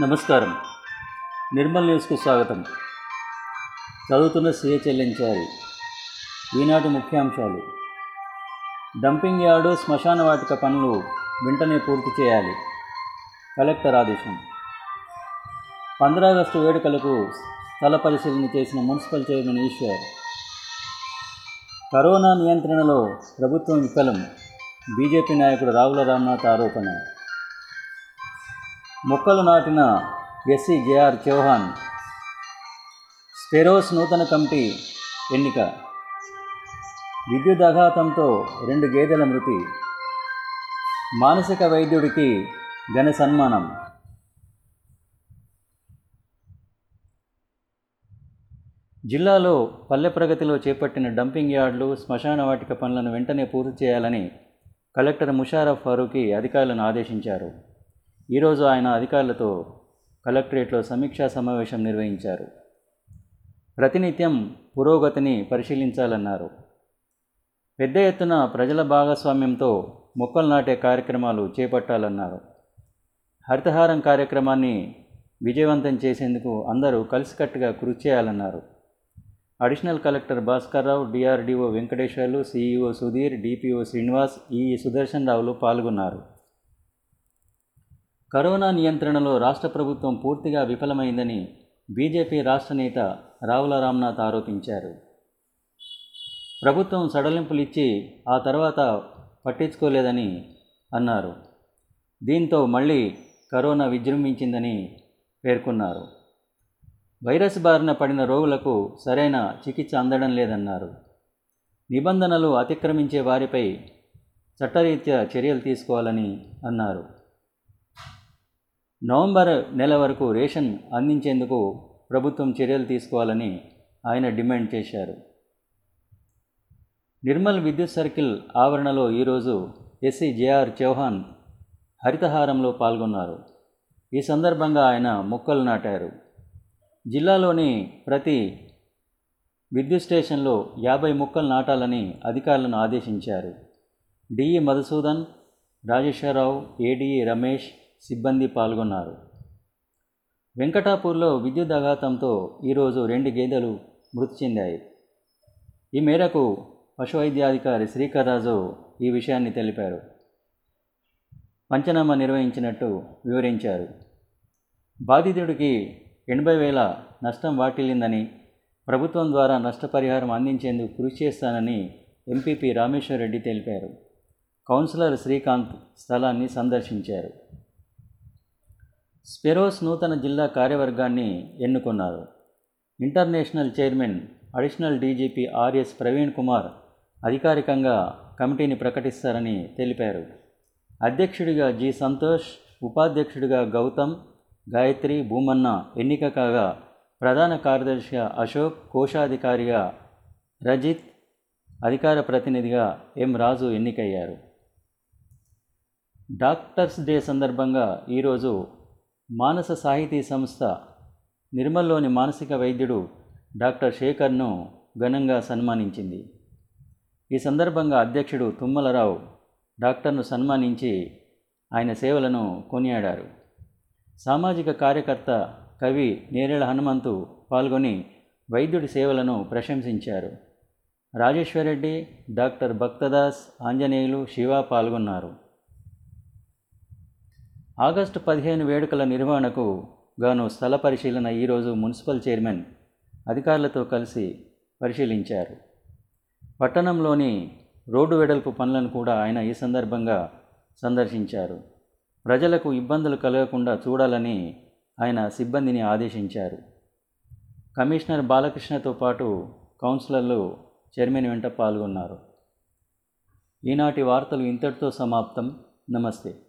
నమస్కారం. నిర్మల్ న్యూస్కు స్వాగతం. చదువుతున్న సీఏ చెల్లించారు. ఈనాటి ముఖ్యాంశాలు. డంపింగ్ యార్డు శ్మశాన వాటిక పనులు వెంటనే పూర్తి చేయాలి. కలెక్టర్ ఆదేశం. పంద్రాగస్టు వేడుకలకు స్థల పరిశీలన చేసిన మున్సిపల్ చైర్మన్ ఈశ్వర్. కరోనా నియంత్రణలో ప్రభుత్వం విఫలం. బీజేపీ నాయకుడు రావుల రామ్నాథ్ ఆరోపణ. మొక్కలు నాటిన ఎస్సీ జేఆర్ చౌహాన్ స్పెరోస్ నూతన కమిటీ ఎన్నిక. విద్యుత్ అఘాతంతో రెండు గేదెల మృతి. మానసిక వైద్యుడికి ఘన సన్మానం. జిల్లాలో పల్లె ప్రగతిలో చేపట్టిన డంపింగ్ యార్డులు శ్మశాన వాటిక పనులను వెంటనే పూర్తి చేయాలని కలెక్టర్ ముషారఫ్ ఫారూఖీ అధికారులను ఆదేశించారు. ఈరోజు ఆయన అధికారులతో కలెక్టరేట్లో సమీక్షా సమావేశం నిర్వహించారు. ప్రతినిత్యం పురోగతిని పరిశీలించాలన్నారు. పెద్ద ఎత్తున ప్రజల భాగస్వామ్యంతో మొక్కలు నాటే కార్యక్రమాలు చేపట్టాలన్నారు. హరితహారం కార్యక్రమాన్ని విజయవంతం చేసేందుకు అందరూ కలిసికట్టుగా కృషి చేయాలన్నారు. Additional collector Bhaskar Rao DRDO Venkateswarlu CEO Sudheer DPO Srinivas E Sudarshan రావులు పాల్గొన్నారు. కరోనా నియంత్రణలో రాష్ట్ర ప్రభుత్వం పూర్తిగా విఫలమైందని బీజేపీ రాష్ట్ర నేత రావుల రామ్నాథ్ ఆరోపించారు. ప్రభుత్వం సడలింపులు ఇచ్చి ఆ తర్వాత పట్టించుకోలేదని అన్నారు. దీంతో మళ్ళీ కరోనా విజృంభించిందని పేర్కొన్నారు. వైరస్ బారిన పడిన రోగులకు సరైన చికిత్స అందడం లేదన్నారు. నిబంధనలు అతిక్రమించే వారిపై చట్టరీత్యా చర్యలు తీసుకోవాలని అన్నారు. నవంబర్ నెల వరకు రేషన్ అందించేందుకు ప్రభుత్వం చర్యలు తీసుకోవాలని ఆయన డిమాండ్ చేశారు. నిర్మల్ విద్యుత్ సర్కిల్ ఆవరణలో ఈరోజు ఎస్సీ జేఆర్ చౌహాన్ హరితహారంలో పాల్గొన్నారు. ఈ సందర్భంగా ఆయన మొక్కలు నాటారు. జిల్లాలోని ప్రతి విద్యుత్ స్టేషన్లో యాభై మొక్కలు నాటాలని అధికారులను ఆదేశించారు. డిఈ మధుసూదన్ రాజేశ్వరరావు ఏడీఈ రమేష్ సిబ్బంది పాల్గొన్నారు. వెంకటాపూర్లో విద్యుత్ ఆఘాతంతో ఈరోజు రెండు గేదెలు మృతి చెందాయి. ఈ మేరకు పశు వైద్యాధికారి శ్రీకర్ రాజు ఈ విషయాన్ని తెలిపారు. పంచనామా నిర్వహించినట్టు వివరించారు. బాధితుడికి ఎనభై వేల నష్టం వాటిల్లిందని ప్రభుత్వం ద్వారా నష్టపరిహారం అందించేందుకు కృషి చేస్తానని ఎంపీపీ రామేశ్వర్ రెడ్డి తెలిపారు. కౌన్సిలర్ శ్రీకాంత్ స్థలాన్ని సందర్శించారు. స్పెరోస్ నూతన జిల్లా కార్యవర్గాన్ని ఎన్నుకున్నారు. International chairman additional DGP RS Praveen Kumar అధికారికంగా కమిటీని ప్రకటిస్తారని తెలిపారు. అధ్యక్షుడిగా జి సంతోష్ ఉపాధ్యక్షుడిగా గౌతమ్ గాయత్రి భూమన్న ఎన్నిక కాగా ప్రధాన కార్యదర్శిగా అశోక్ కోశాధికారిగా రజిత్ అధికార ప్రతినిధిగా ఎం రాజు ఎన్నికయ్యారు. డాక్టర్స్ డే సందర్భంగా ఈరోజు మానస సాహితీ సంస్థ నిర్మల్లోని మానసిక వైద్యుడు డాక్టర్ శేఖర్ను ఘనంగా సన్మానించింది. ఈ సందర్భంగా అధ్యక్షుడు తుమ్మలరావు డాక్టర్ను సన్మానించి ఆయన సేవలను కొనియాడారు. సామాజిక కార్యకర్త కవి నేరేళ హనుమంతు పాల్గొని వైద్యుడి సేవలను ప్రశంసించారు. రాజేశ్వరరెడ్డి డాక్టర్ భక్తదాస్ ఆంజనేయులు శివ పాల్గొన్నారు. ఆగస్టు పదిహేను వేడుకల నిర్వహణకు గాను స్థల పరిశీలన ఈరోజు మున్సిపల్ చైర్మన్ అధికారులతో కలిసి పరిశీలించారు. పట్టణంలోని రోడ్డు వెడల్పు పనులను కూడా ఆయన ఈ సందర్భంగా సందర్శించారు. ప్రజలకు ఇబ్బందులు కలగకుండా చూడాలని ఆయన సిబ్బందిని ఆదేశించారు. కమిషనర్ బాలకృష్ణతో పాటు కౌన్సిలర్లు చైర్మన్ వెంట పాల్గొన్నారు. ఈనాటి వార్తలు ఇంతటితో సమాప్తం. నమస్తే.